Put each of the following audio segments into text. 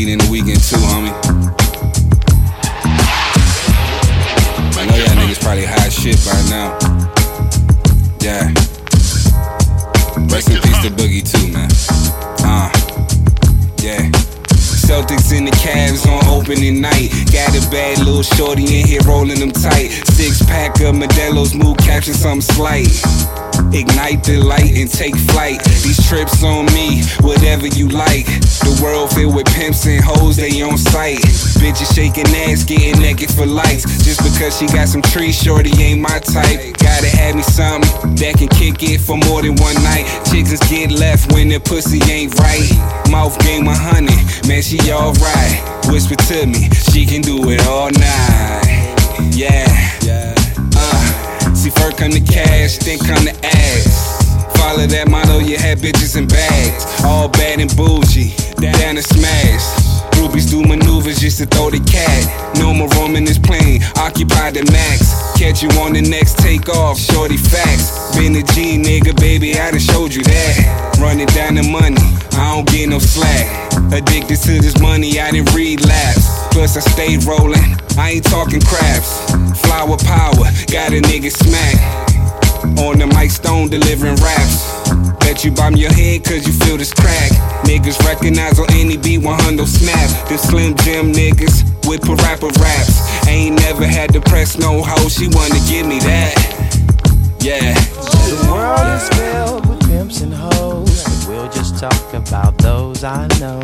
beat in the weekend too, homie. I know y'all niggas probably high shit by now. Yeah. Rest in peace to Boogie too, man. Uh, yeah. Celtics in the Cavs on opening night. Got a bad little shorty in here rolling them tight. Six pack of Modelo's, mood caption something slight. Ignite the light and take flight. These trips on me, whatever you like. The world filled with pimps and hoes, they on sight. Bitches shaking ass, getting naked for lights. Just because she got some trees, shorty ain't my type. Gotta have me something that can kick it for more than one night. Chickens get left when the pussy ain't right. Mouth game a hundred, man, she alright. Whisper to me, she can do it all night. Yeah, uh, see, first come the cash, then come the ass. Follow that motto, you had bitches and bags. All bad and bougie, down to smash. Groupies do maneuvers just to throw the cat. No more room in this plane, occupy the max. Catch you on the next takeoff, shorty facts. Been a G nigga, baby, I done showed you that. Running down the money, I don't get no slack. Addicted to this money, I didn't read laps. Plus, I stayed rolling, I ain't talking craps. Flower power, got a nigga smack. On the mic stone delivering raps. Bet you bomb your head cause you feel this crack. Niggas recognize on any beat 100 snap. The Slim Jim niggas with a rapper raps. Ain't never had to press no hoe, she wanna give me that. Yeah. The world is filled with pimps and hoes, but we'll just talk about those I know.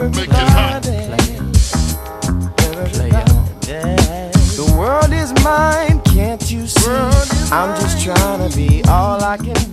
Make I'm just trying to be all I can.